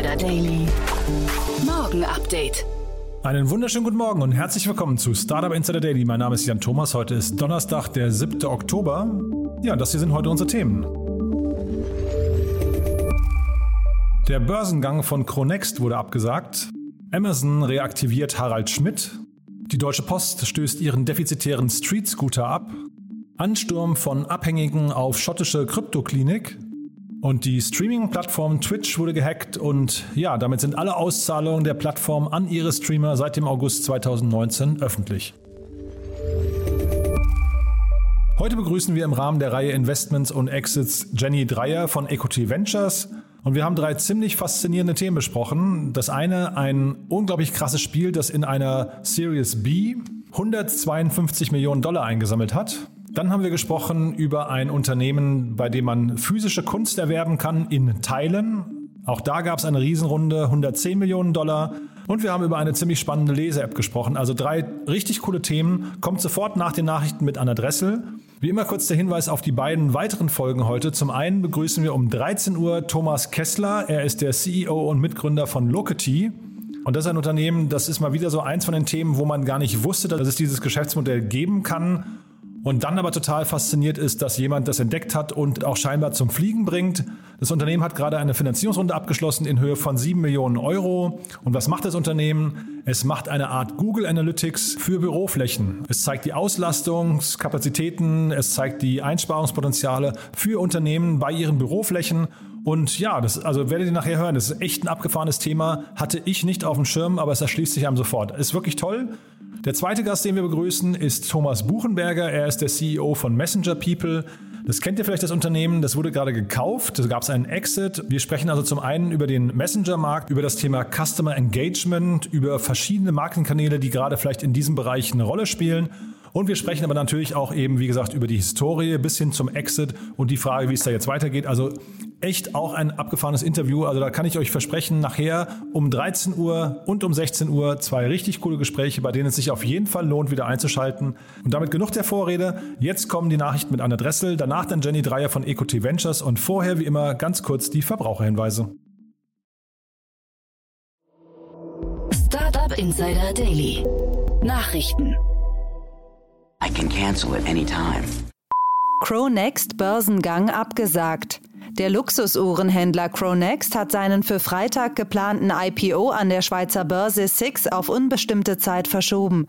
Insider Daily. Morgen Update. Einen wunderschönen guten Morgen und herzlich willkommen zu Startup Insider Daily. Mein Name ist Jan Thomas. Heute ist Donnerstag, der 7. Oktober. Ja, das hier sind heute unsere Themen. Der Börsengang von Cronext wurde abgesagt. Amazon reaktiviert Harald Schmidt. Die Deutsche Post stößt ihren defizitären Street Scooter ab. Ansturm von Abhängigen auf schottische Kryptoklinik. Und die Streaming-Plattform Twitch wurde gehackt und ja, damit sind alle Auszahlungen der Plattform an ihre Streamer seit dem August 2019 öffentlich. Heute begrüßen wir im Rahmen der Reihe Investments und Exits Jenny Dreier von Equity Ventures und wir haben drei ziemlich faszinierende Themen besprochen. Das eine, ein unglaublich krasses Spiel, das in einer Series B 152 Millionen Dollar eingesammelt hat. Dann haben wir gesprochen über ein Unternehmen, bei dem man physische Kunst erwerben kann in Teilen. Auch da gab es eine Riesenrunde, 110 Millionen Dollar. Und wir haben über eine ziemlich spannende Lese-App gesprochen. Also drei richtig coole Themen. Kommt sofort nach den Nachrichten mit Anna Dressel. Wie immer kurz der Hinweis auf die beiden weiteren Folgen heute. Zum einen begrüßen wir um 13 Uhr Thomas Kessler. Er ist der CEO und Mitgründer von Locity. Und das ist ein Unternehmen, das ist mal wieder so eins von den Themen, wo man gar nicht wusste, dass es dieses Geschäftsmodell geben kann. Und dann aber total fasziniert ist, dass jemand das entdeckt hat und auch scheinbar zum Fliegen bringt. Das Unternehmen hat gerade eine Finanzierungsrunde abgeschlossen in Höhe von 7 Millionen Euro. Und was macht das Unternehmen? Es macht eine Art Google Analytics für Büroflächen. Es zeigt die Auslastungskapazitäten, es zeigt die Einsparungspotenziale für Unternehmen bei ihren Büroflächen. Und ja, das, also werdet ihr nachher hören, das ist echt ein abgefahrenes Thema. Hatte ich nicht auf dem Schirm, aber es erschließt sich einem sofort. Ist wirklich toll. Der zweite Gast, den wir begrüßen, ist Thomas Buchenberger. Er ist der CEO von Messenger People. Das kennt ihr vielleicht das Unternehmen, das wurde gerade gekauft, da gab es einen Exit. Wir sprechen also zum einen über den Messenger-Markt, über das Thema Customer Engagement, über verschiedene Marketingkanäle, die gerade vielleicht in diesem Bereich eine Rolle spielen. Und wir sprechen aber natürlich auch eben, wie gesagt, über die Historie bis hin zum Exit und die Frage, wie es da jetzt weitergeht. Also echt auch ein abgefahrenes Interview. Also da kann ich euch versprechen, nachher um 13 Uhr und um 16 Uhr zwei richtig coole Gespräche, bei denen es sich auf jeden Fall lohnt, wieder einzuschalten. Und damit genug der Vorrede. Jetzt kommen die Nachrichten mit Anna Dressel, danach dann Jenny Dreier von EcoT Ventures und vorher wie immer ganz kurz die Verbraucherhinweise. Startup Insider Daily. Nachrichten. Cancel at any time. Cronext Börsengang abgesagt. Der Luxusuhrenhändler Cronext hat seinen für Freitag geplanten IPO an der Schweizer Börse SIX auf unbestimmte Zeit verschoben.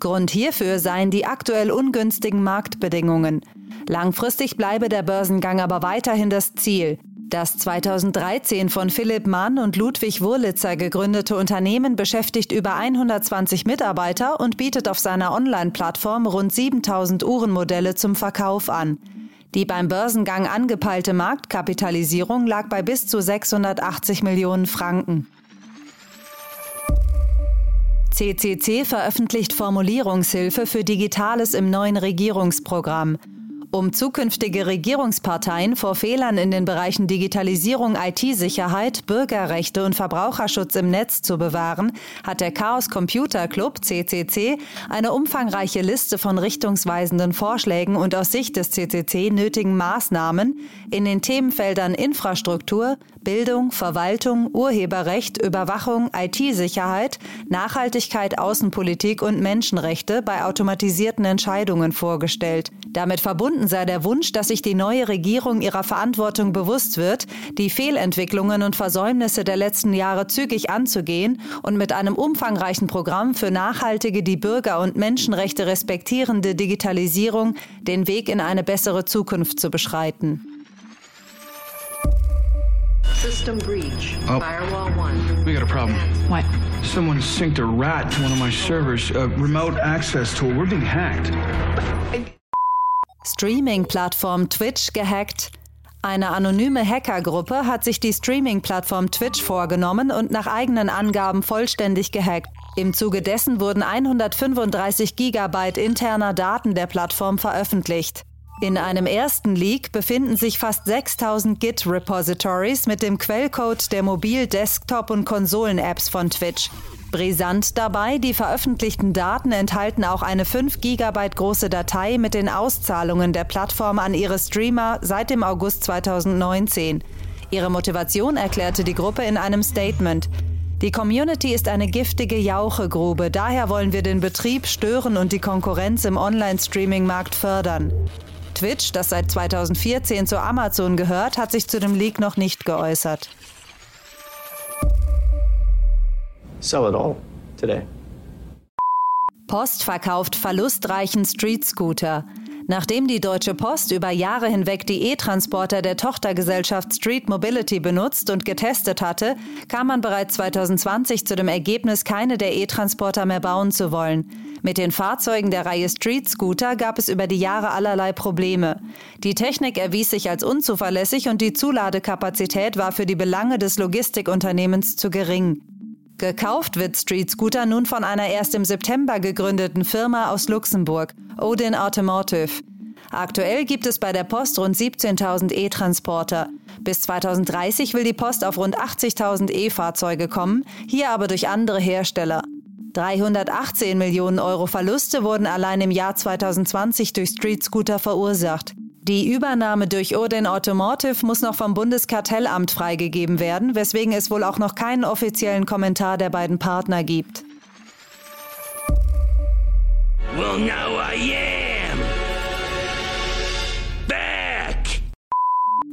Grund hierfür seien die aktuell ungünstigen Marktbedingungen. Langfristig bleibe der Börsengang aber weiterhin das Ziel. Das 2013 von Philipp Mann und Ludwig Wurlitzer gegründete Unternehmen beschäftigt über 120 Mitarbeiter und bietet auf seiner Online-Plattform rund 7000 Uhrenmodelle zum Verkauf an. Die beim Börsengang angepeilte Marktkapitalisierung lag bei bis zu 680 Millionen Franken. CCC veröffentlicht Formulierungshilfe für Digitales im neuen Regierungsprogramm. Um zukünftige Regierungsparteien vor Fehlern in den Bereichen Digitalisierung, IT-Sicherheit, Bürgerrechte und Verbraucherschutz im Netz zu bewahren, hat der Chaos Computer Club CCC eine umfangreiche Liste von richtungsweisenden Vorschlägen und aus Sicht des CCC nötigen Maßnahmen in den Themenfeldern Infrastruktur, Bildung, Verwaltung, Urheberrecht, Überwachung, IT-Sicherheit, Nachhaltigkeit, Außenpolitik und Menschenrechte bei automatisierten Entscheidungen vorgestellt. Damit verbunden Verbunden sei der Wunsch, dass sich die neue Regierung ihrer Verantwortung bewusst wird, die Fehlentwicklungen und Versäumnisse der letzten Jahre zügig anzugehen und mit einem umfangreichen Programm für nachhaltige, die Bürger- und Menschenrechte respektierende Digitalisierung den Weg in eine bessere Zukunft zu beschreiten. System breach. Oh. Firewall 1. We got a problem. What? Someone synced a rat to one of my servers, a remote access tool. We're being hacked. Streaming-Plattform Twitch gehackt. Eine anonyme Hackergruppe hat sich die Streaming-Plattform Twitch vorgenommen und nach eigenen Angaben vollständig gehackt. Im Zuge dessen wurden 135 Gigabyte interner Daten der Plattform veröffentlicht. In einem ersten Leak befinden sich fast 6000 Git-Repositories mit dem Quellcode der Mobil-, Desktop- und Konsolen-Apps von Twitch. Brisant dabei, die veröffentlichten Daten enthalten auch eine 5 GB große Datei mit den Auszahlungen der Plattform an ihre Streamer seit dem August 2019. Ihre Motivation erklärte die Gruppe in einem Statement. Die Community ist eine giftige Jauchegrube, daher wollen wir den Betrieb stören und die Konkurrenz im Online-Streaming-Markt fördern. Twitch, das seit 2014 zu Amazon gehört, hat sich zu dem Leak noch nicht geäußert. Sell it all today. Post verkauft verlustreichen Street Scooter. Nachdem die Deutsche Post über Jahre hinweg die E-Transporter der Tochtergesellschaft Street Mobility benutzt und getestet hatte, kam man bereits 2020 zu dem Ergebnis, keine der E-Transporter mehr bauen zu wollen. Mit den Fahrzeugen der Reihe Street Scooter gab es über die Jahre allerlei Probleme. Die Technik erwies sich als unzuverlässig und die Zuladekapazität war für die Belange des Logistikunternehmens zu gering. Gekauft wird Street Scooter nun von einer erst im September gegründeten Firma aus Luxemburg, Odin Automotive. Aktuell gibt es bei der Post rund 17.000 E-Transporter. Bis 2030 will die Post auf rund 80.000 E-Fahrzeuge kommen, hier aber durch andere Hersteller. 318 Millionen Euro Verluste wurden allein im Jahr 2020 durch Street Scooter verursacht. Die Übernahme durch Odin Automotive muss noch vom Bundeskartellamt freigegeben werden, weswegen es wohl auch noch keinen offiziellen Kommentar der beiden Partner gibt. Well, now I am back.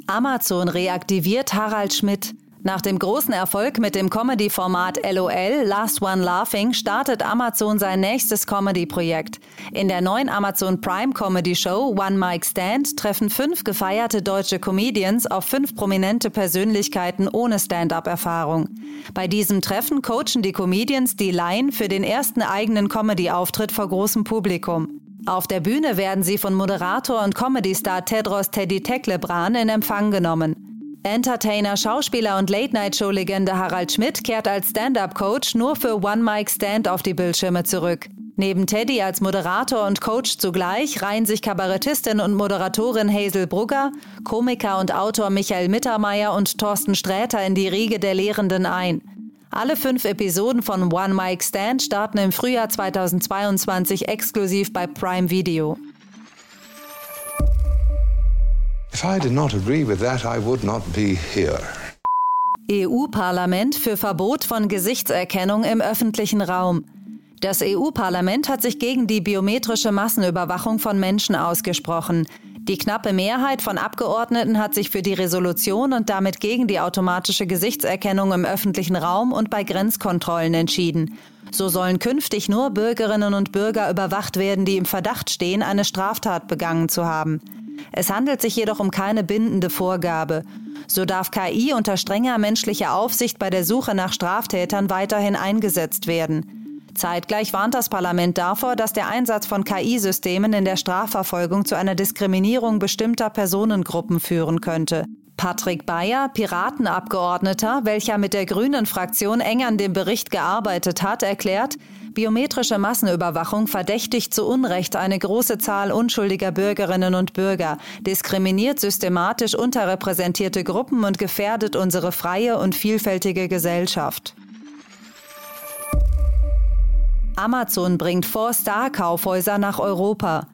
Amazon reaktiviert Harald Schmidt. Nach dem großen Erfolg mit dem Comedy-Format LOL Last One Laughing startet Amazon sein nächstes Comedy-Projekt. In der neuen Amazon Prime Comedy Show One Mic Stand treffen fünf gefeierte deutsche Comedians auf fünf prominente Persönlichkeiten ohne Stand-up-Erfahrung. Bei diesem Treffen coachen die Comedians die Line für den ersten eigenen Comedy-Auftritt vor großem Publikum. Auf der Bühne werden sie von Moderator und Comedy-Star Tedros Teddy Teklebran in Empfang genommen. Entertainer, Schauspieler und Late-Night-Show-Legende Harald Schmidt kehrt als Stand-Up-Coach nur für One Mic Stand auf die Bildschirme zurück. Neben Teddy als Moderator und Coach zugleich reihen sich Kabarettistin und Moderatorin Hazel Brugger, Komiker und Autor Michael Mittermeier und Thorsten Sträter in die Riege der Lehrenden ein. Alle fünf Episoden von One Mic Stand starten im Frühjahr 2022 exklusiv bei Prime Video. If I did not agree with that, I would not be here. EU-Parlament für Verbot von Gesichtserkennung im öffentlichen Raum. Das EU-Parlament hat sich gegen die biometrische Massenüberwachung von Menschen ausgesprochen. Die knappe Mehrheit von Abgeordneten hat sich für die Resolution und damit gegen die automatische Gesichtserkennung im öffentlichen Raum und bei Grenzkontrollen entschieden. So sollen künftig nur Bürgerinnen und Bürger überwacht werden, die im Verdacht stehen, eine Straftat begangen zu haben. Es handelt sich jedoch um keine bindende Vorgabe. So darf KI unter strenger menschlicher Aufsicht bei der Suche nach Straftätern weiterhin eingesetzt werden. Zeitgleich warnt das Parlament davor, dass der Einsatz von KI-Systemen in der Strafverfolgung zu einer Diskriminierung bestimmter Personengruppen führen könnte. Patrick Bayer, Piratenabgeordneter, welcher mit der Grünen Fraktion eng an dem Bericht gearbeitet hat, erklärt, biometrische Massenüberwachung verdächtigt zu Unrecht eine große Zahl unschuldiger Bürgerinnen und Bürger, diskriminiert systematisch unterrepräsentierte Gruppen und gefährdet unsere freie und vielfältige Gesellschaft. Amazon bringt Four-Star-Kaufhäuser nach Europa.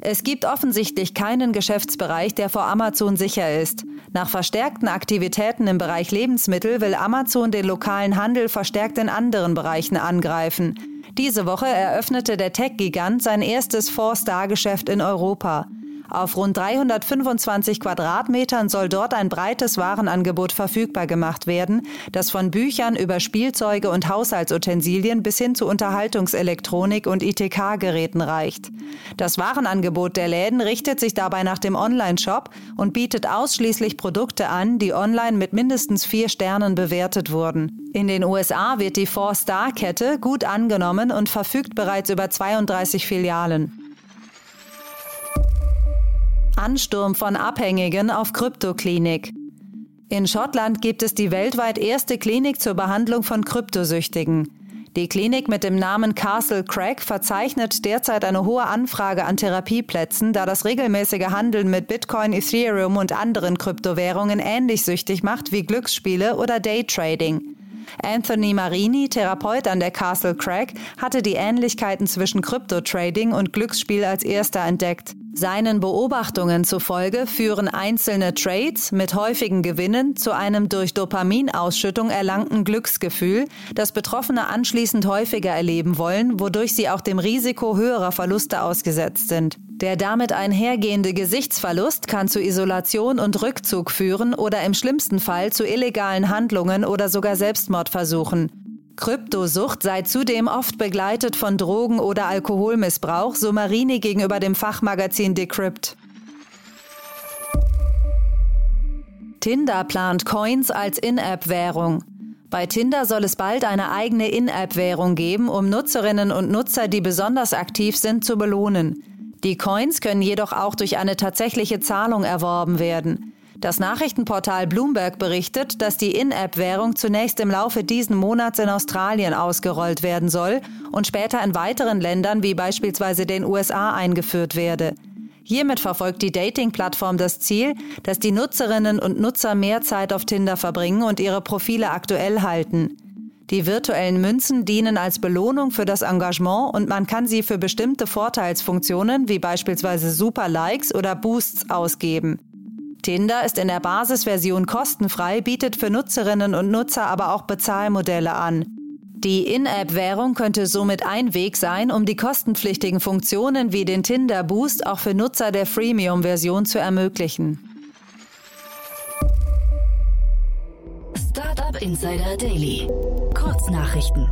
Es gibt offensichtlich keinen Geschäftsbereich, der vor Amazon sicher ist. Nach verstärkten Aktivitäten im Bereich Lebensmittel will Amazon den lokalen Handel verstärkt in anderen Bereichen angreifen. Diese Woche eröffnete der Tech-Gigant sein erstes Four-Star-Geschäft in Europa. Auf rund 325 Quadratmetern soll dort ein breites Warenangebot verfügbar gemacht werden, das von Büchern über Spielzeuge und Haushaltsutensilien bis hin zu Unterhaltungselektronik und ITK-Geräten reicht. Das Warenangebot der Läden richtet sich dabei nach dem Online-Shop und bietet ausschließlich Produkte an, die online mit mindestens vier Sternen bewertet wurden. In den USA wird die Four-Star-Kette gut angenommen und verfügt bereits über 32 Filialen. Ansturm von Abhängigen auf Kryptoklinik. In Schottland gibt es die weltweit erste Klinik zur Behandlung von Kryptosüchtigen. Die Klinik mit dem Namen Castle Craig verzeichnet derzeit eine hohe Anfrage an Therapieplätzen, da das regelmäßige Handeln mit Bitcoin, Ethereum und anderen Kryptowährungen ähnlich süchtig macht wie Glücksspiele oder Daytrading. Anthony Marini, Therapeut an der Castle Craig, hatte die Ähnlichkeiten zwischen Kryptotrading und Glücksspiel als erster entdeckt. Seinen Beobachtungen zufolge führen einzelne Trades mit häufigen Gewinnen zu einem durch Dopaminausschüttung erlangten Glücksgefühl, das Betroffene anschließend häufiger erleben wollen, wodurch sie auch dem Risiko höherer Verluste ausgesetzt sind. Der damit einhergehende Gesichtsverlust kann zu Isolation und Rückzug führen oder im schlimmsten Fall zu illegalen Handlungen oder sogar Selbstmordversuchen. Kryptosucht sei zudem oft begleitet von Drogen- oder Alkoholmissbrauch, so Marini gegenüber dem Fachmagazin Decrypt. Tinder plant Coins als In-App-Währung. Bei Tinder soll es bald eine eigene In-App-Währung geben, um Nutzerinnen und Nutzer, die besonders aktiv sind, zu belohnen. Die Coins können jedoch auch durch eine tatsächliche Zahlung erworben werden. Das Nachrichtenportal Bloomberg berichtet, dass die In-App-Währung zunächst im Laufe diesen Monats in Australien ausgerollt werden soll und später in weiteren Ländern wie beispielsweise den USA eingeführt werde. Hiermit verfolgt die Dating-Plattform das Ziel, dass die Nutzerinnen und Nutzer mehr Zeit auf Tinder verbringen und ihre Profile aktuell halten. Die virtuellen Münzen dienen als Belohnung für das Engagement und man kann sie für bestimmte Vorteilsfunktionen wie beispielsweise Super Likes oder Boosts ausgeben. Tinder ist in der Basisversion kostenfrei, bietet für Nutzerinnen und Nutzer aber auch Bezahlmodelle an. Die In-App-Währung könnte somit ein Weg sein, um die kostenpflichtigen Funktionen wie den Tinder Boost auch für Nutzer der Freemium-Version zu ermöglichen. Startup Insider Daily. Kurznachrichten.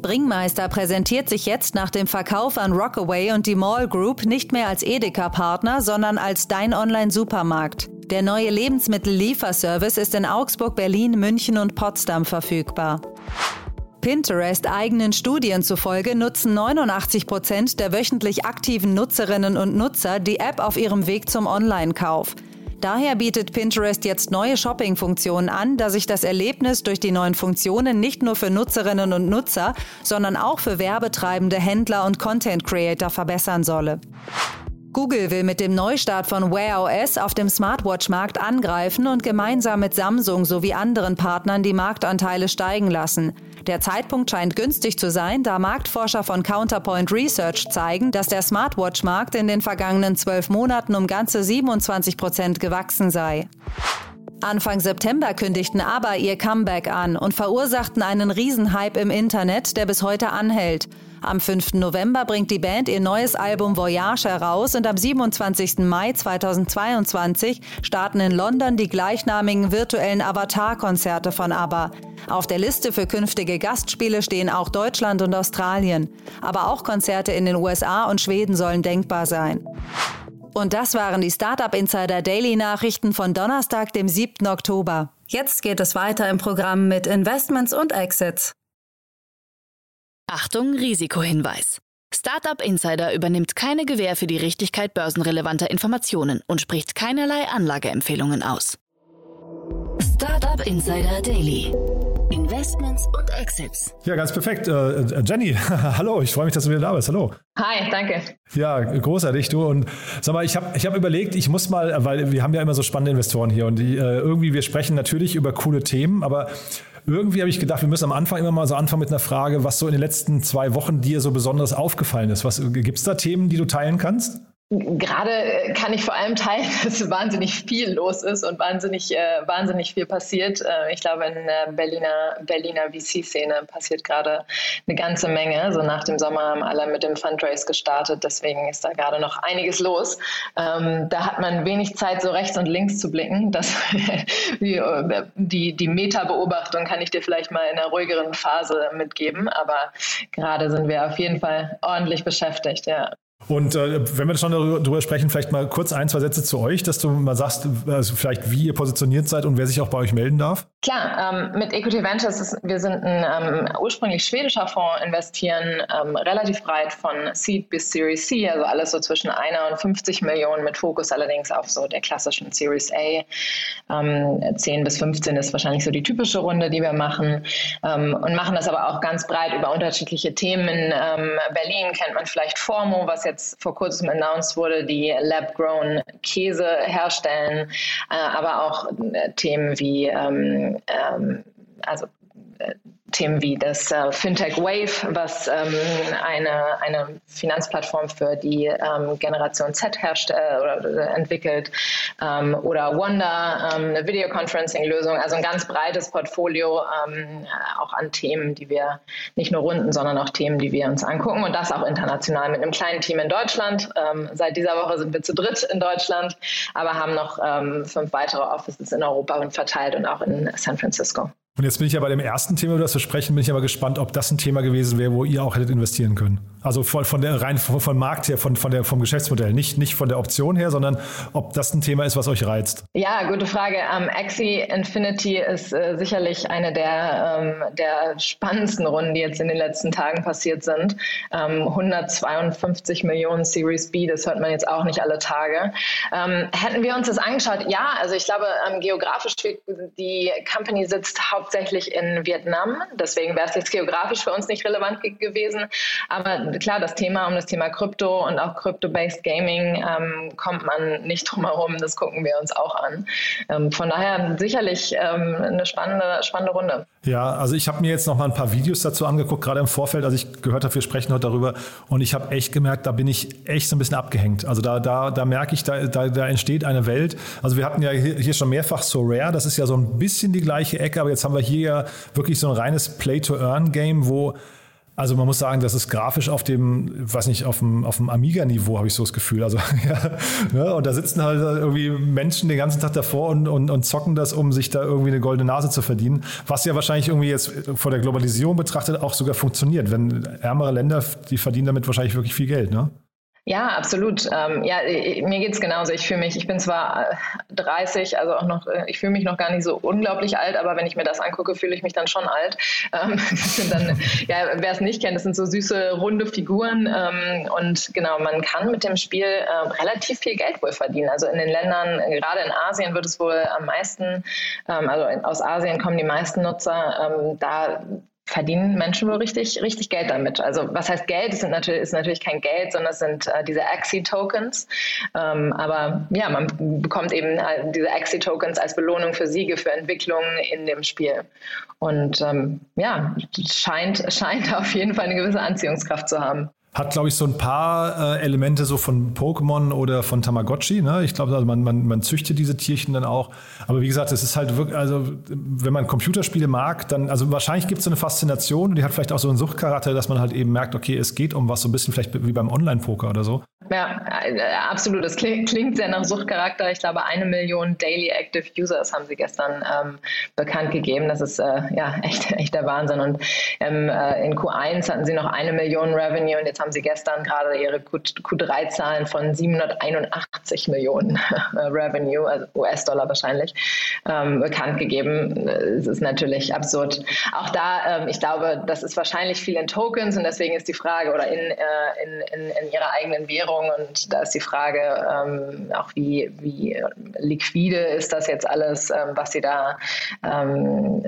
Bringmeister präsentiert sich jetzt nach dem Verkauf an Rockaway und die Mall Group nicht mehr als Edeka-Partner, sondern als dein Online-Supermarkt. Der neue Lebensmittellieferservice ist in Augsburg, Berlin, München und Potsdam verfügbar. Pinterest eigenen Studien zufolge nutzen 89 Prozent der wöchentlich aktiven Nutzerinnen und Nutzer die App auf ihrem Weg zum Online-Kauf. Daher bietet Pinterest jetzt neue Shopping-Funktionen an, da sich das Erlebnis durch die neuen Funktionen nicht nur für Nutzerinnen und Nutzer, sondern auch für werbetreibende Händler und Content-Creator verbessern solle. Google will mit dem Neustart von Wear OS auf dem Smartwatch-Markt angreifen und gemeinsam mit Samsung sowie anderen Partnern die Marktanteile steigen lassen. Der Zeitpunkt scheint günstig zu sein, da Marktforscher von Counterpoint Research zeigen, dass der Smartwatch-Markt in den vergangenen zwölf Monaten um ganze 27 Prozent gewachsen sei. Anfang September kündigten aber ihr Comeback an und verursachten einen Riesenhype im Internet, der bis heute anhält. Am 5. November bringt die Band ihr neues Album Voyage heraus und am 27. Mai 2022 starten in London die gleichnamigen virtuellen Avatar-Konzerte von ABBA. Auf der Liste für künftige Gastspiele stehen auch Deutschland und Australien. Aber auch Konzerte in den USA und Schweden sollen denkbar sein. Und das waren die Startup Insider Daily Nachrichten von Donnerstag, dem 7. Oktober. Jetzt geht es weiter im Programm mit Investments und Exits. Achtung, Risikohinweis. Startup Insider übernimmt keine Gewähr für die Richtigkeit börsenrelevanter Informationen und spricht keinerlei Anlageempfehlungen aus. Startup Insider Daily. Investments und Exits. Ja, ganz perfekt. Äh, Jenny, hallo, ich freue mich, dass du wieder da bist. Hallo. Hi, danke. Ja, großartig, du. Und sag mal, ich habe ich hab überlegt, ich muss mal, weil wir haben ja immer so spannende Investoren hier und die äh, irgendwie, wir sprechen natürlich über coole Themen, aber irgendwie habe ich gedacht, wir müssen am Anfang immer mal so anfangen mit einer Frage, was so in den letzten zwei Wochen dir so besonders aufgefallen ist. Gibt es da Themen, die du teilen kannst? Gerade äh, kann ich vor allem teilen, dass wahnsinnig viel los ist und wahnsinnig, äh, wahnsinnig viel passiert. Äh, ich glaube, in der Berliner, Berliner VC-Szene passiert gerade eine ganze Menge. So nach dem Sommer haben alle mit dem Fundraise gestartet, deswegen ist da gerade noch einiges los. Ähm, da hat man wenig Zeit, so rechts und links zu blicken. Das, die, die, die Meta-Beobachtung kann ich dir vielleicht mal in einer ruhigeren Phase mitgeben, aber gerade sind wir auf jeden Fall ordentlich beschäftigt, ja. Und äh, wenn wir schon darüber sprechen, vielleicht mal kurz ein, zwei Sätze zu euch, dass du mal sagst, also vielleicht wie ihr positioniert seid und wer sich auch bei euch melden darf. Klar, ähm, mit Equity Ventures, ist, wir sind ein ähm, ursprünglich schwedischer Fonds, investieren ähm, relativ breit von Seed bis Series C, also alles so zwischen einer und 50 Millionen, mit Fokus allerdings auf so der klassischen Series A. 10 ähm, bis 15 ist wahrscheinlich so die typische Runde, die wir machen ähm, und machen das aber auch ganz breit über unterschiedliche Themen. Ähm, Berlin kennt man vielleicht Formo, was jetzt jetzt vor kurzem announced wurde, die Lab-Grown Käse herstellen, äh, aber auch äh, Themen wie ähm, ähm, also äh, Themen wie das äh, Fintech Wave, was ähm, eine, eine Finanzplattform für die ähm, Generation Z herrscht äh, oder äh, entwickelt, ähm, oder Wanda, ähm, eine Videoconferencing-Lösung, also ein ganz breites Portfolio ähm, auch an Themen, die wir nicht nur runden, sondern auch Themen, die wir uns angucken und das auch international mit einem kleinen Team in Deutschland. Ähm, seit dieser Woche sind wir zu dritt in Deutschland, aber haben noch fünf weitere Offices in Europa und verteilt und auch in San Francisco. Und jetzt bin ich ja bei dem ersten Thema, über das wir sprechen, bin ich aber gespannt, ob das ein Thema gewesen wäre, wo ihr auch hättet investieren können. Also von, von der rein von, von Markt her, von, von der, vom Geschäftsmodell, nicht, nicht von der Option her, sondern ob das ein Thema ist, was euch reizt. Ja, gute Frage. Um, Axie Infinity ist äh, sicherlich eine der, ähm, der spannendsten Runden, die jetzt in den letzten Tagen passiert sind. Ähm, 152 Millionen Series B, das hört man jetzt auch nicht alle Tage. Ähm, hätten wir uns das angeschaut? Ja, also ich glaube, ähm, geografisch die Company sitzt hauptsächlich hauptsächlich in Vietnam. Deswegen wäre es jetzt geografisch für uns nicht relevant gewesen. Aber klar, das Thema um das Thema Krypto und auch Crypto-based Gaming ähm, kommt man nicht drum herum. Das gucken wir uns auch an. Ähm, von daher sicherlich ähm, eine spannende, spannende Runde. Ja, also ich habe mir jetzt noch mal ein paar Videos dazu angeguckt, gerade im Vorfeld, als ich gehört habe, wir sprechen heute darüber. Und ich habe echt gemerkt, da bin ich echt so ein bisschen abgehängt. Also da, da, da merke ich, da, da, da entsteht eine Welt. Also wir hatten ja hier, hier schon mehrfach So Rare, das ist ja so ein bisschen die gleiche Ecke, aber jetzt haben wir hier ja wirklich so ein reines Play-to-Earn-Game, wo also man muss sagen, das ist grafisch auf dem, weiß nicht, auf dem, auf dem Amiga-Niveau, habe ich so das Gefühl. Also, ja, ne? Und da sitzen halt irgendwie Menschen den ganzen Tag davor und, und, und zocken das, um sich da irgendwie eine goldene Nase zu verdienen. Was ja wahrscheinlich irgendwie jetzt vor der Globalisierung betrachtet auch sogar funktioniert. Wenn ärmere Länder, die verdienen damit wahrscheinlich wirklich viel Geld, ne? Ja, absolut. Ähm, ja, mir geht's genauso. Ich fühle mich, ich bin zwar 30, äh, also auch noch, äh, ich fühle mich noch gar nicht so unglaublich alt, aber wenn ich mir das angucke, fühle ich mich dann schon alt. Ähm, sind dann, ja, wer es nicht kennt, das sind so süße, runde Figuren. Ähm, und genau, man kann mit dem Spiel äh, relativ viel Geld wohl verdienen. Also in den Ländern, gerade in Asien wird es wohl am meisten, ähm, also aus Asien kommen die meisten Nutzer, ähm, da verdienen Menschen wohl richtig, richtig Geld damit. Also was heißt Geld? Es sind natürlich, ist natürlich kein Geld, sondern es sind äh, diese Axie-Tokens. Ähm, aber ja, man bekommt eben äh, diese Axie-Tokens als Belohnung für Siege, für Entwicklungen in dem Spiel. Und ähm, ja, scheint, scheint auf jeden Fall eine gewisse Anziehungskraft zu haben hat, glaube ich, so ein paar äh, Elemente so von Pokémon oder von Tamagotchi. Ne? Ich glaube, also man, man, man züchtet diese Tierchen dann auch. Aber wie gesagt, es ist halt wirklich, also wenn man Computerspiele mag, dann, also wahrscheinlich gibt es so eine Faszination die hat vielleicht auch so einen Suchtcharakter, dass man halt eben merkt, okay, es geht um was so ein bisschen vielleicht wie beim Online-Poker oder so. Ja, äh, absolut. Das klingt, sehr nach Suchtcharakter. Ich glaube, eine Million Daily Active Users haben sie gestern ähm, bekannt gegeben. Das ist äh, ja echt, echt der Wahnsinn. Und ähm, äh, in Q1 hatten sie noch eine Million Revenue und jetzt haben sie gestern gerade ihre Q3-Zahlen von 781 Millionen äh, Revenue, also US-Dollar wahrscheinlich, ähm, bekannt gegeben. Es ist natürlich absurd. Auch da, ähm, ich glaube, das ist wahrscheinlich viel in Tokens und deswegen ist die Frage oder in, äh, in, in, in ihrer eigenen Währung Währung und da ist die Frage ähm, auch, wie, wie liquide ist das jetzt alles, ähm, was sie da ähm,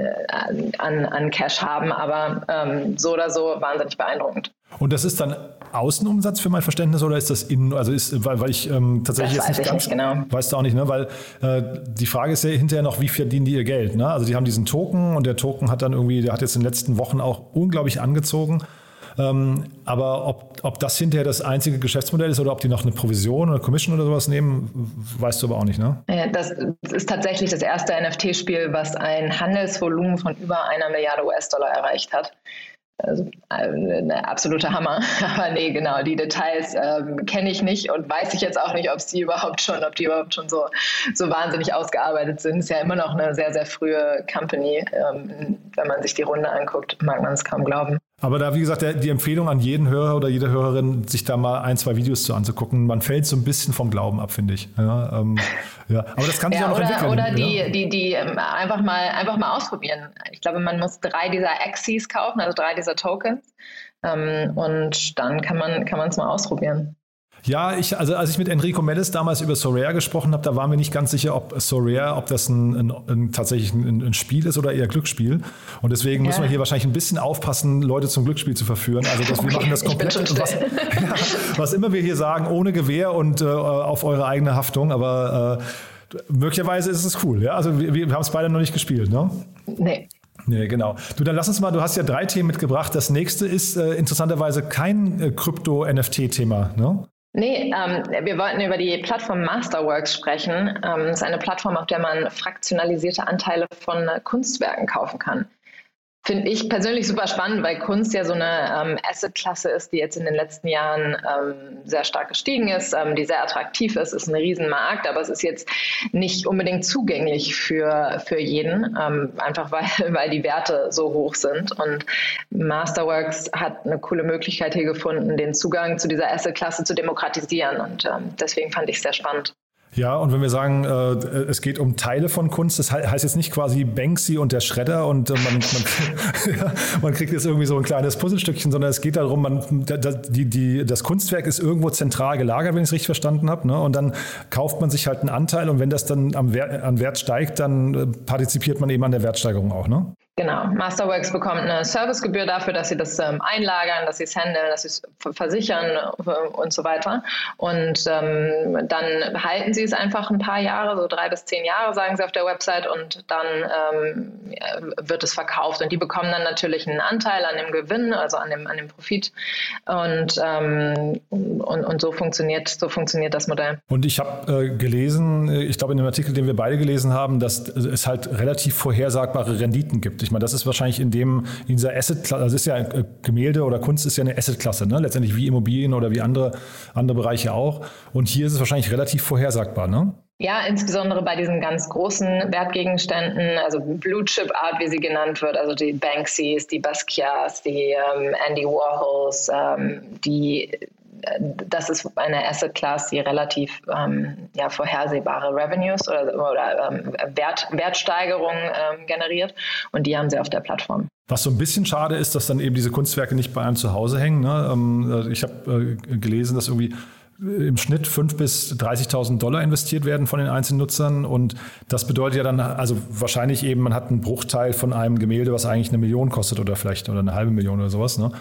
an, an Cash haben, aber ähm, so oder so wahnsinnig beeindruckend. Und das ist dann Außenumsatz für mein Verständnis oder ist das innen? Also ist, weil, weil ich ähm, tatsächlich das jetzt nicht ganz, nicht genau. weißt du auch nicht, ne? Weil äh, die Frage ist ja hinterher noch, wie verdienen die ihr Geld? Ne? Also die haben diesen Token und der Token hat dann irgendwie, der hat jetzt in den letzten Wochen auch unglaublich angezogen. Ähm, aber ob, ob das hinterher das einzige Geschäftsmodell ist oder ob die noch eine Provision oder Commission oder sowas nehmen, weißt du aber auch nicht, ne? Das ist tatsächlich das erste NFT-Spiel, was ein Handelsvolumen von über einer Milliarde US-Dollar erreicht hat. Also ein absoluter Hammer. Aber nee, genau, die Details ähm, kenne ich nicht und weiß ich jetzt auch nicht, ob sie überhaupt schon, ob die überhaupt schon so, so wahnsinnig ausgearbeitet sind. Ist ja immer noch eine sehr, sehr frühe Company. Ähm, wenn man sich die Runde anguckt, mag man es kaum glauben. Aber da, wie gesagt, die Empfehlung an jeden Hörer oder jede Hörerin, sich da mal ein, zwei Videos zu anzugucken. Man fällt so ein bisschen vom Glauben ab, finde ich. Ja, ähm, ja. Aber das kann sich ja, auch noch oder, entwickeln. Oder die, ja. die, die ähm, einfach, mal, einfach mal ausprobieren. Ich glaube, man muss drei dieser Axes kaufen, also drei dieser Tokens. Ähm, und dann kann man kann es mal ausprobieren. Ja, ich, also als ich mit Enrico Mellis damals über Sorare gesprochen habe, da waren wir nicht ganz sicher, ob Sorare, ob das ein, ein, ein tatsächlich ein, ein, Spiel ist oder eher Glücksspiel. Und deswegen ja. müssen wir hier wahrscheinlich ein bisschen aufpassen, Leute zum Glücksspiel zu verführen. Also dass okay, wir machen das komplett, was, ja, was, immer wir hier sagen, ohne Gewehr und äh, auf eure eigene Haftung. Aber äh, möglicherweise ist es cool. Ja? Also wir, wir haben es beide noch nicht gespielt, ne? Nee. Nee, genau. Du, dann lass uns mal, du hast ja drei Themen mitgebracht. Das nächste ist äh, interessanterweise kein äh, Krypto-NFT-Thema, ne? Nee, ähm, wir wollten über die Plattform Masterworks sprechen. Ähm, das ist eine Plattform, auf der man fraktionalisierte Anteile von Kunstwerken kaufen kann. Finde ich persönlich super spannend, weil Kunst ja so eine ähm, Asset-Klasse ist, die jetzt in den letzten Jahren ähm, sehr stark gestiegen ist, ähm, die sehr attraktiv ist, ist ein Riesenmarkt, aber es ist jetzt nicht unbedingt zugänglich für, für jeden, ähm, einfach weil, weil die Werte so hoch sind. Und Masterworks hat eine coole Möglichkeit hier gefunden, den Zugang zu dieser Asset-Klasse zu demokratisieren. Und ähm, deswegen fand ich es sehr spannend. Ja, und wenn wir sagen, äh, es geht um Teile von Kunst, das heißt jetzt nicht quasi Banksy und der Schredder und äh, man, man, man, kriegt jetzt irgendwie so ein kleines Puzzlestückchen, sondern es geht darum, man, die, die, das Kunstwerk ist irgendwo zentral gelagert, wenn ich es richtig verstanden habe. Ne? Und dann kauft man sich halt einen Anteil und wenn das dann am Wert, an Wert steigt, dann äh, partizipiert man eben an der Wertsteigerung auch. Ne? Genau, Masterworks bekommt eine Servicegebühr dafür, dass sie das ähm, einlagern, dass sie es handeln, dass sie es versichern äh, und so weiter. Und ähm, dann halten sie es einfach ein paar Jahre, so drei bis zehn Jahre, sagen sie auf der Website, und dann ähm, wird es verkauft. Und die bekommen dann natürlich einen Anteil an dem Gewinn, also an dem, an dem Profit. Und, ähm, und, und so funktioniert, so funktioniert das Modell. Und ich habe äh, gelesen, äh, ich glaube in dem Artikel, den wir beide gelesen haben, dass es halt relativ vorhersagbare Renditen gibt. Ich meine, das ist wahrscheinlich in dem, in dieser Asset-Klasse, also ist ja äh, Gemälde oder Kunst ist ja eine Asset-Klasse, ne? letztendlich wie Immobilien oder wie andere, andere Bereiche auch. Und hier ist es wahrscheinlich relativ vorhersagbar, ne? Ja, insbesondere bei diesen ganz großen Wertgegenständen, also Blue Chip Art, wie sie genannt wird, also die Banksys, die Basquiats, die ähm, Andy Warhols, ähm, die das ist eine Asset Class, die relativ ähm, ja, vorhersehbare Revenues oder, oder ähm, Wert, Wertsteigerungen ähm, generiert und die haben sie auf der Plattform. Was so ein bisschen schade ist, dass dann eben diese Kunstwerke nicht bei einem zu Hause hängen. Ne? Ähm, ich habe äh, gelesen, dass irgendwie im Schnitt 5.000 bis 30.000 Dollar investiert werden von den einzelnen Nutzern. Und das bedeutet ja dann, also wahrscheinlich eben, man hat einen Bruchteil von einem Gemälde, was eigentlich eine Million kostet oder vielleicht oder eine halbe Million oder sowas. Ne?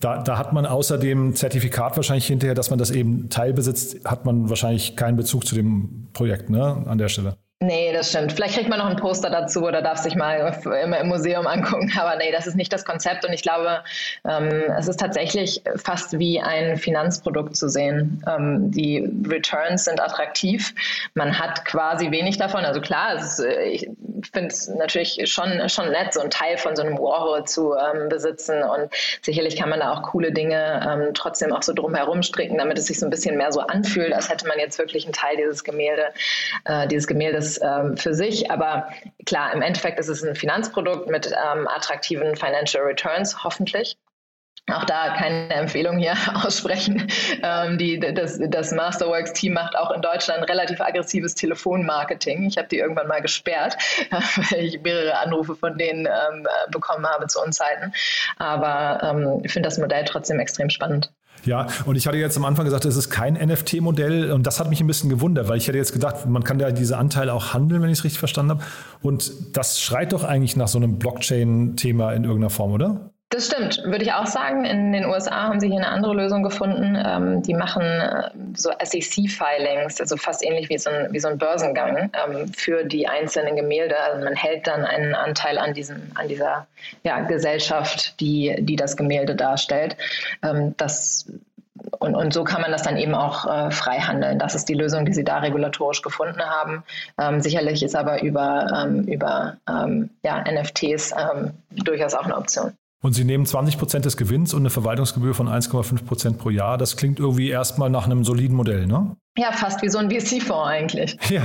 Da, da hat man außer dem Zertifikat wahrscheinlich hinterher, dass man das eben teilbesitzt, hat man wahrscheinlich keinen Bezug zu dem Projekt ne, an der Stelle. Nee, das stimmt. Vielleicht kriegt man noch ein Poster dazu oder darf sich mal immer im Museum angucken. Aber nee, das ist nicht das Konzept. Und ich glaube, ähm, es ist tatsächlich fast wie ein Finanzprodukt zu sehen. Ähm, die Returns sind attraktiv. Man hat quasi wenig davon. Also klar, ist, äh, ich finde es natürlich schon, schon nett, so einen Teil von so einem Warhol zu ähm, besitzen. Und sicherlich kann man da auch coole Dinge ähm, trotzdem auch so drumherum stricken, damit es sich so ein bisschen mehr so anfühlt, als hätte man jetzt wirklich einen Teil dieses Gemälde, äh, dieses Gemäldes ähm, für sich. Aber klar, im Endeffekt ist es ein Finanzprodukt mit ähm, attraktiven Financial Returns, hoffentlich. Auch da keine Empfehlung hier aussprechen. Ähm, die, das, das Masterworks-Team macht auch in Deutschland relativ aggressives Telefonmarketing. Ich habe die irgendwann mal gesperrt, weil ich mehrere Anrufe von denen ähm, bekommen habe zu Unzeiten. Aber ähm, ich finde das Modell trotzdem extrem spannend. Ja, und ich hatte jetzt am Anfang gesagt, es ist kein NFT-Modell und das hat mich ein bisschen gewundert, weil ich hätte jetzt gedacht, man kann ja diese Anteile auch handeln, wenn ich es richtig verstanden habe. Und das schreit doch eigentlich nach so einem Blockchain-Thema in irgendeiner Form, oder? Das stimmt, würde ich auch sagen. In den USA haben sie hier eine andere Lösung gefunden. Ähm, die machen äh, so SEC-Filings, also fast ähnlich wie so ein, wie so ein Börsengang ähm, für die einzelnen Gemälde. Also man hält dann einen Anteil an, diesem, an dieser ja, Gesellschaft, die, die das Gemälde darstellt. Ähm, das und, und, so kann man das dann eben auch äh, frei handeln. Das ist die Lösung, die sie da regulatorisch gefunden haben. Ähm, sicherlich ist aber über, ähm, über ähm, ja, NFTs ähm, durchaus auch eine Option. Und Sie nehmen 20 Prozent des Gewinns und eine Verwaltungsgebühr von 1,5 Prozent pro Jahr. Das klingt irgendwie erstmal nach einem soliden Modell, ne? Ja, fast wie so ein VC-Fonds eigentlich. Ja,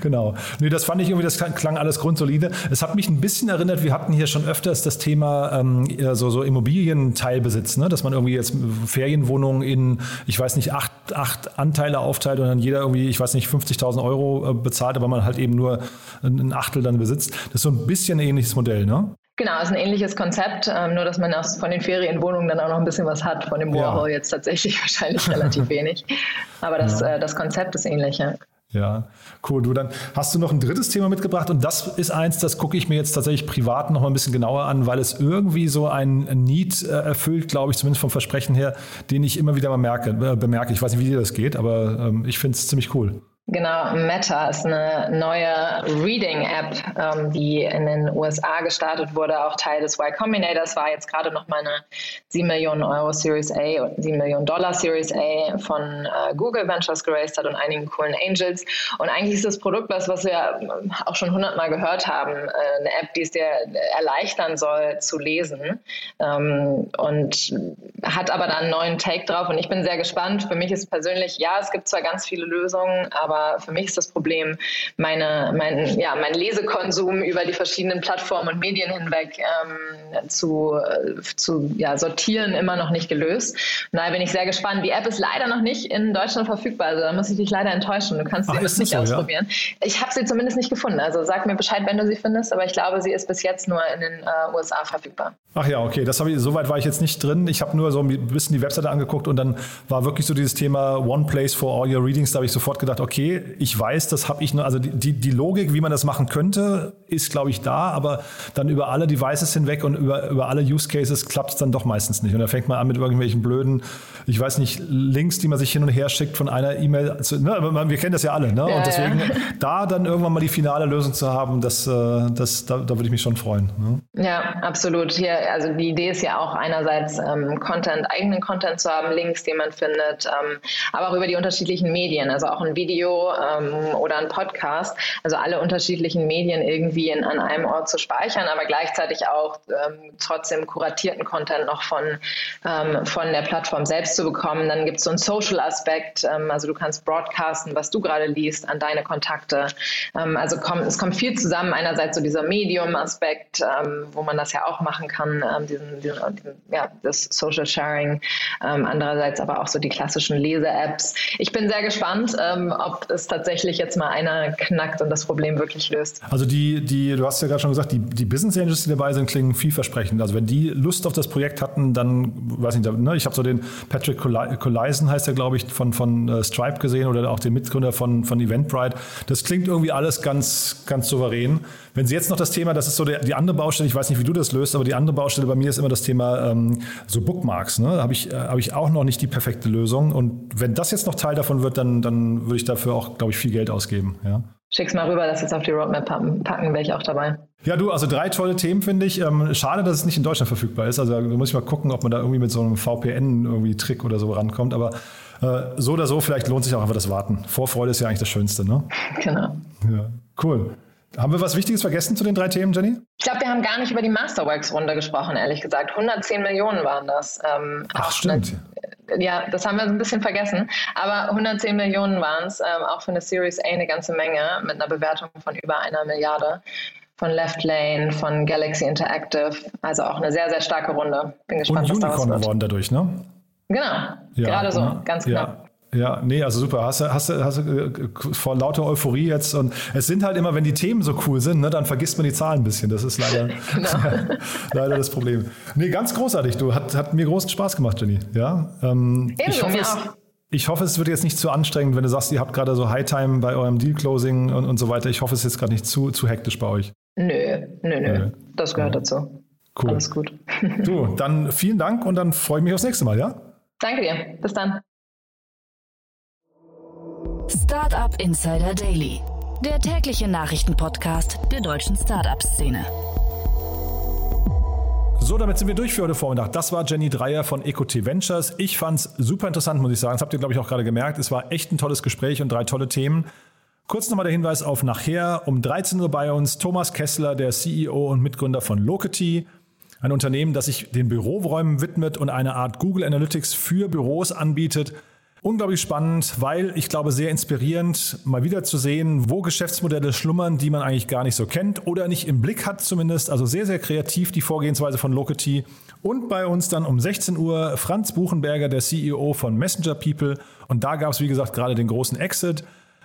genau. Nee, das fand ich irgendwie, das klang alles grundsolide. Es hat mich ein bisschen erinnert, wir hatten hier schon öfters das Thema ähm, so, so Immobilienteilbesitz, ne? dass man irgendwie jetzt Ferienwohnungen in, ich weiß nicht, acht, acht Anteile aufteilt und dann jeder irgendwie, ich weiß nicht, 50.000 Euro äh, bezahlt, aber man halt eben nur ein Achtel dann besitzt. Das ist so ein bisschen ein ähnliches Modell, ne? Genau, ist ein ähnliches Konzept, ähm, nur dass man aus, von den Ferienwohnungen dann auch noch ein bisschen was hat. Von dem Warhol ja. jetzt tatsächlich wahrscheinlich relativ wenig. Aber das, ja. äh, das Konzept ist ähnlich. Ja. Ja, cool. Du, dann hast du noch ein drittes Thema mitgebracht und das ist eins, das gucke ich mir jetzt tatsächlich privat noch mal ein bisschen genauer an, weil es irgendwie so ein Need äh, erfüllt, glaube ich, zumindest vom Versprechen her, den ich immer wieder mal merke, äh, bemerke. Ich weiß nicht, wie dir das geht, aber ähm, ich finde es ziemlich cool. Genau, Meta ist eine neue Reading-App, ähm, die in den USA gestartet wurde, auch Teil des Y Combinators, war jetzt gerade noch mal eine 7 Millionen Euro Series A und 7 Millionen Dollar Series A von äh, Google Ventures geraced hat und einigen coolen Angels. Und eigentlich ist das Produkt was, was wir auch schon hundertmal gehört haben, äh, eine App, die es dir erleichtern soll zu lesen ähm, und hat aber dann einen neuen Take drauf und ich bin sehr gespannt. Für mich ist persönlich, ja, es gibt zwar ganz viele Lösungen, aber aber für mich ist das Problem meine, mein, ja, mein Lesekonsum über die verschiedenen Plattformen und Medien hinweg ähm, zu, zu ja, sortieren immer noch nicht gelöst. Und daher bin ich sehr gespannt. Die App ist leider noch nicht in Deutschland verfügbar, also da muss ich dich leider enttäuschen. Du kannst sie nicht so, ausprobieren. Ja? Ich habe sie zumindest nicht gefunden. Also sag mir Bescheid, wenn du sie findest, aber ich glaube, sie ist bis jetzt nur in den äh, USA verfügbar. Ach ja, okay, das ich, soweit war ich jetzt nicht drin. Ich habe nur so ein bisschen die Webseite angeguckt und dann war wirklich so dieses Thema One Place for all your readings. Da habe ich sofort gedacht, okay, ich weiß, das habe ich nur, also die, die Logik, wie man das machen könnte, ist, glaube ich, da, aber dann über alle Devices hinweg und über, über alle Use Cases klappt es dann doch meistens nicht. Und da fängt man an mit irgendwelchen blöden, ich weiß nicht, Links, die man sich hin und her schickt von einer E-Mail. zu, Ne, wir kennen das ja alle, ne? Ja, und deswegen ja. da dann irgendwann mal die finale Lösung zu haben, das, äh, das, da, da würde ich mich schon freuen. Ne? Ja, absolut. Hier, also die Idee ist ja auch einerseits ähm, Content, eigenen Content zu haben, Links, die man findet, ähm, aber auch über die unterschiedlichen Medien, also auch ein Video, ähm, oder ein Podcast. Also alle unterschiedlichen Medien irgendwie in, an einem Ort zu speichern, aber gleichzeitig auch ähm, trotzdem kuratierten Content noch von, ähm, von der Plattform selbst zu bekommen. Dann gibt es so einen Social-Aspekt, ähm, also du kannst broadcasten, was du gerade liest, an deine Kontakte. Ähm, also komm, es kommt viel zusammen. Einerseits so dieser Medium-Aspekt, ähm, wo man das ja auch machen kann, diesen, diesen, diesen, ja, das Social Sharing. andererseits aber auch so die klassischen Lese-Apps. Ich bin sehr gespannt, ob es tatsächlich jetzt mal einer knackt und das Problem wirklich löst. Also die, die, du hast ja gerade schon gesagt, die, die Business Angels, die dabei sind, klingen vielversprechend. Also wenn die Lust auf das Projekt hatten, dann, weiß nicht, ne, ich habe so den Patrick Collison, heißt er, glaube ich, von, von uh, Stripe gesehen oder auch den Mitgründer von, von Eventbrite. Das klingt irgendwie alles ganz, ganz souverän. Wenn Sie jetzt noch das Thema, das ist so der, die andere Baustelle, ich weiß nicht, wie du das löst, aber die andere Baustelle bei mir ist immer das Thema ähm, so Bookmarks. Ne? Da habe ich, äh, hab ich auch noch nicht die perfekte Lösung. Und wenn das jetzt noch Teil davon wird, dann, dann würde ich dafür auch, glaube ich, viel Geld ausgeben. Ja. Schick's mal rüber, dass jetzt auf die Roadmap packen, packen wäre ich auch dabei. Ja, du, also drei tolle Themen finde ich. Ähm, schade, dass es nicht in Deutschland verfügbar ist. Also da muss ich mal gucken, ob man da irgendwie mit so einem VPN-Trick oder so rankommt. Aber äh, so oder so, vielleicht lohnt sich auch einfach das Warten. Vorfreude ist ja eigentlich das Schönste, ne? Genau. Ja, cool. Haben wir was Wichtiges vergessen zu den drei Themen, Jenny? Ich glaube, wir haben gar nicht über die Masterworks-Runde gesprochen, ehrlich gesagt. 110 Millionen waren das. Ähm, Ach, stimmt. Ja, das haben wir ein bisschen vergessen. Aber 110 Millionen waren es, ähm, auch für eine Series A eine ganze Menge, mit einer Bewertung von über einer Milliarde. Von Left Lane, von Galaxy Interactive. Also auch eine sehr, sehr starke Runde. Bin gespannt, Und Unicorn was daraus geworden dadurch, ne? Genau, ja, gerade so, ganz knapp. Ja. Ja, nee, also super. Hast du, hast du, hast du äh, vor lauter Euphorie jetzt und es sind halt immer, wenn die Themen so cool sind, ne, dann vergisst man die Zahlen ein bisschen. Das ist leider, genau. leider das Problem. Nee, ganz großartig. Du hat, hat mir großen Spaß gemacht, Jenny. Ja, ähm, ich, hoffe, es, ich hoffe, es wird jetzt nicht zu anstrengend, wenn du sagst, ihr habt gerade so High Time bei eurem Deal Closing und, und so weiter. Ich hoffe, es ist jetzt gerade nicht zu, zu hektisch bei euch. Nö, nö, nö. nö. Das gehört ja. dazu. Cool. Alles gut. du, dann vielen Dank und dann freue ich mich aufs nächste Mal, ja? Danke dir. Bis dann. Startup Insider Daily, der tägliche Nachrichtenpodcast der deutschen Startup-Szene. So, damit sind wir durch für heute Vormittag. Das war Jenny Dreier von EcoT Ventures. Ich fand es super interessant, muss ich sagen. Das habt ihr, glaube ich, auch gerade gemerkt. Es war echt ein tolles Gespräch und drei tolle Themen. Kurz nochmal der Hinweis auf nachher. Um 13 Uhr bei uns Thomas Kessler, der CEO und Mitgründer von Locity. Ein Unternehmen, das sich den Büroräumen widmet und eine Art Google Analytics für Büros anbietet. Unglaublich spannend, weil ich glaube sehr inspirierend, mal wieder zu sehen, wo Geschäftsmodelle schlummern, die man eigentlich gar nicht so kennt oder nicht im Blick hat zumindest. Also sehr, sehr kreativ die Vorgehensweise von Locity. Und bei uns dann um 16 Uhr Franz Buchenberger, der CEO von Messenger People. Und da gab es, wie gesagt, gerade den großen Exit.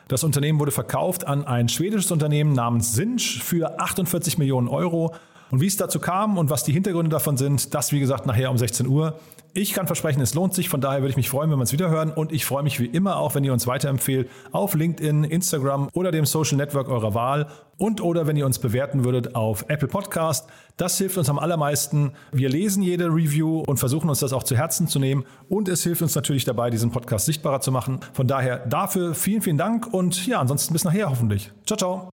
Das Unternehmen wurde verkauft an ein schwedisches Unternehmen namens Sinch für 48 Millionen Euro. Und wie es dazu kam und was die Hintergründe davon sind, das wie gesagt nachher um 16 Uhr. Ich kann versprechen, es lohnt sich. Von daher würde ich mich freuen, wenn wir uns wieder hören. Und ich freue mich wie immer auch, wenn ihr uns weiterempfehlt auf LinkedIn, Instagram oder dem Social Network eurer Wahl. Und oder wenn ihr uns bewerten würdet auf Apple Podcast. Das hilft uns am allermeisten. Wir lesen jede Review und versuchen uns das auch zu Herzen zu nehmen. Und es hilft uns natürlich dabei, diesen Podcast sichtbarer zu machen. Von daher dafür vielen, vielen Dank. Und ja, ansonsten bis nachher hoffentlich. Ciao, ciao.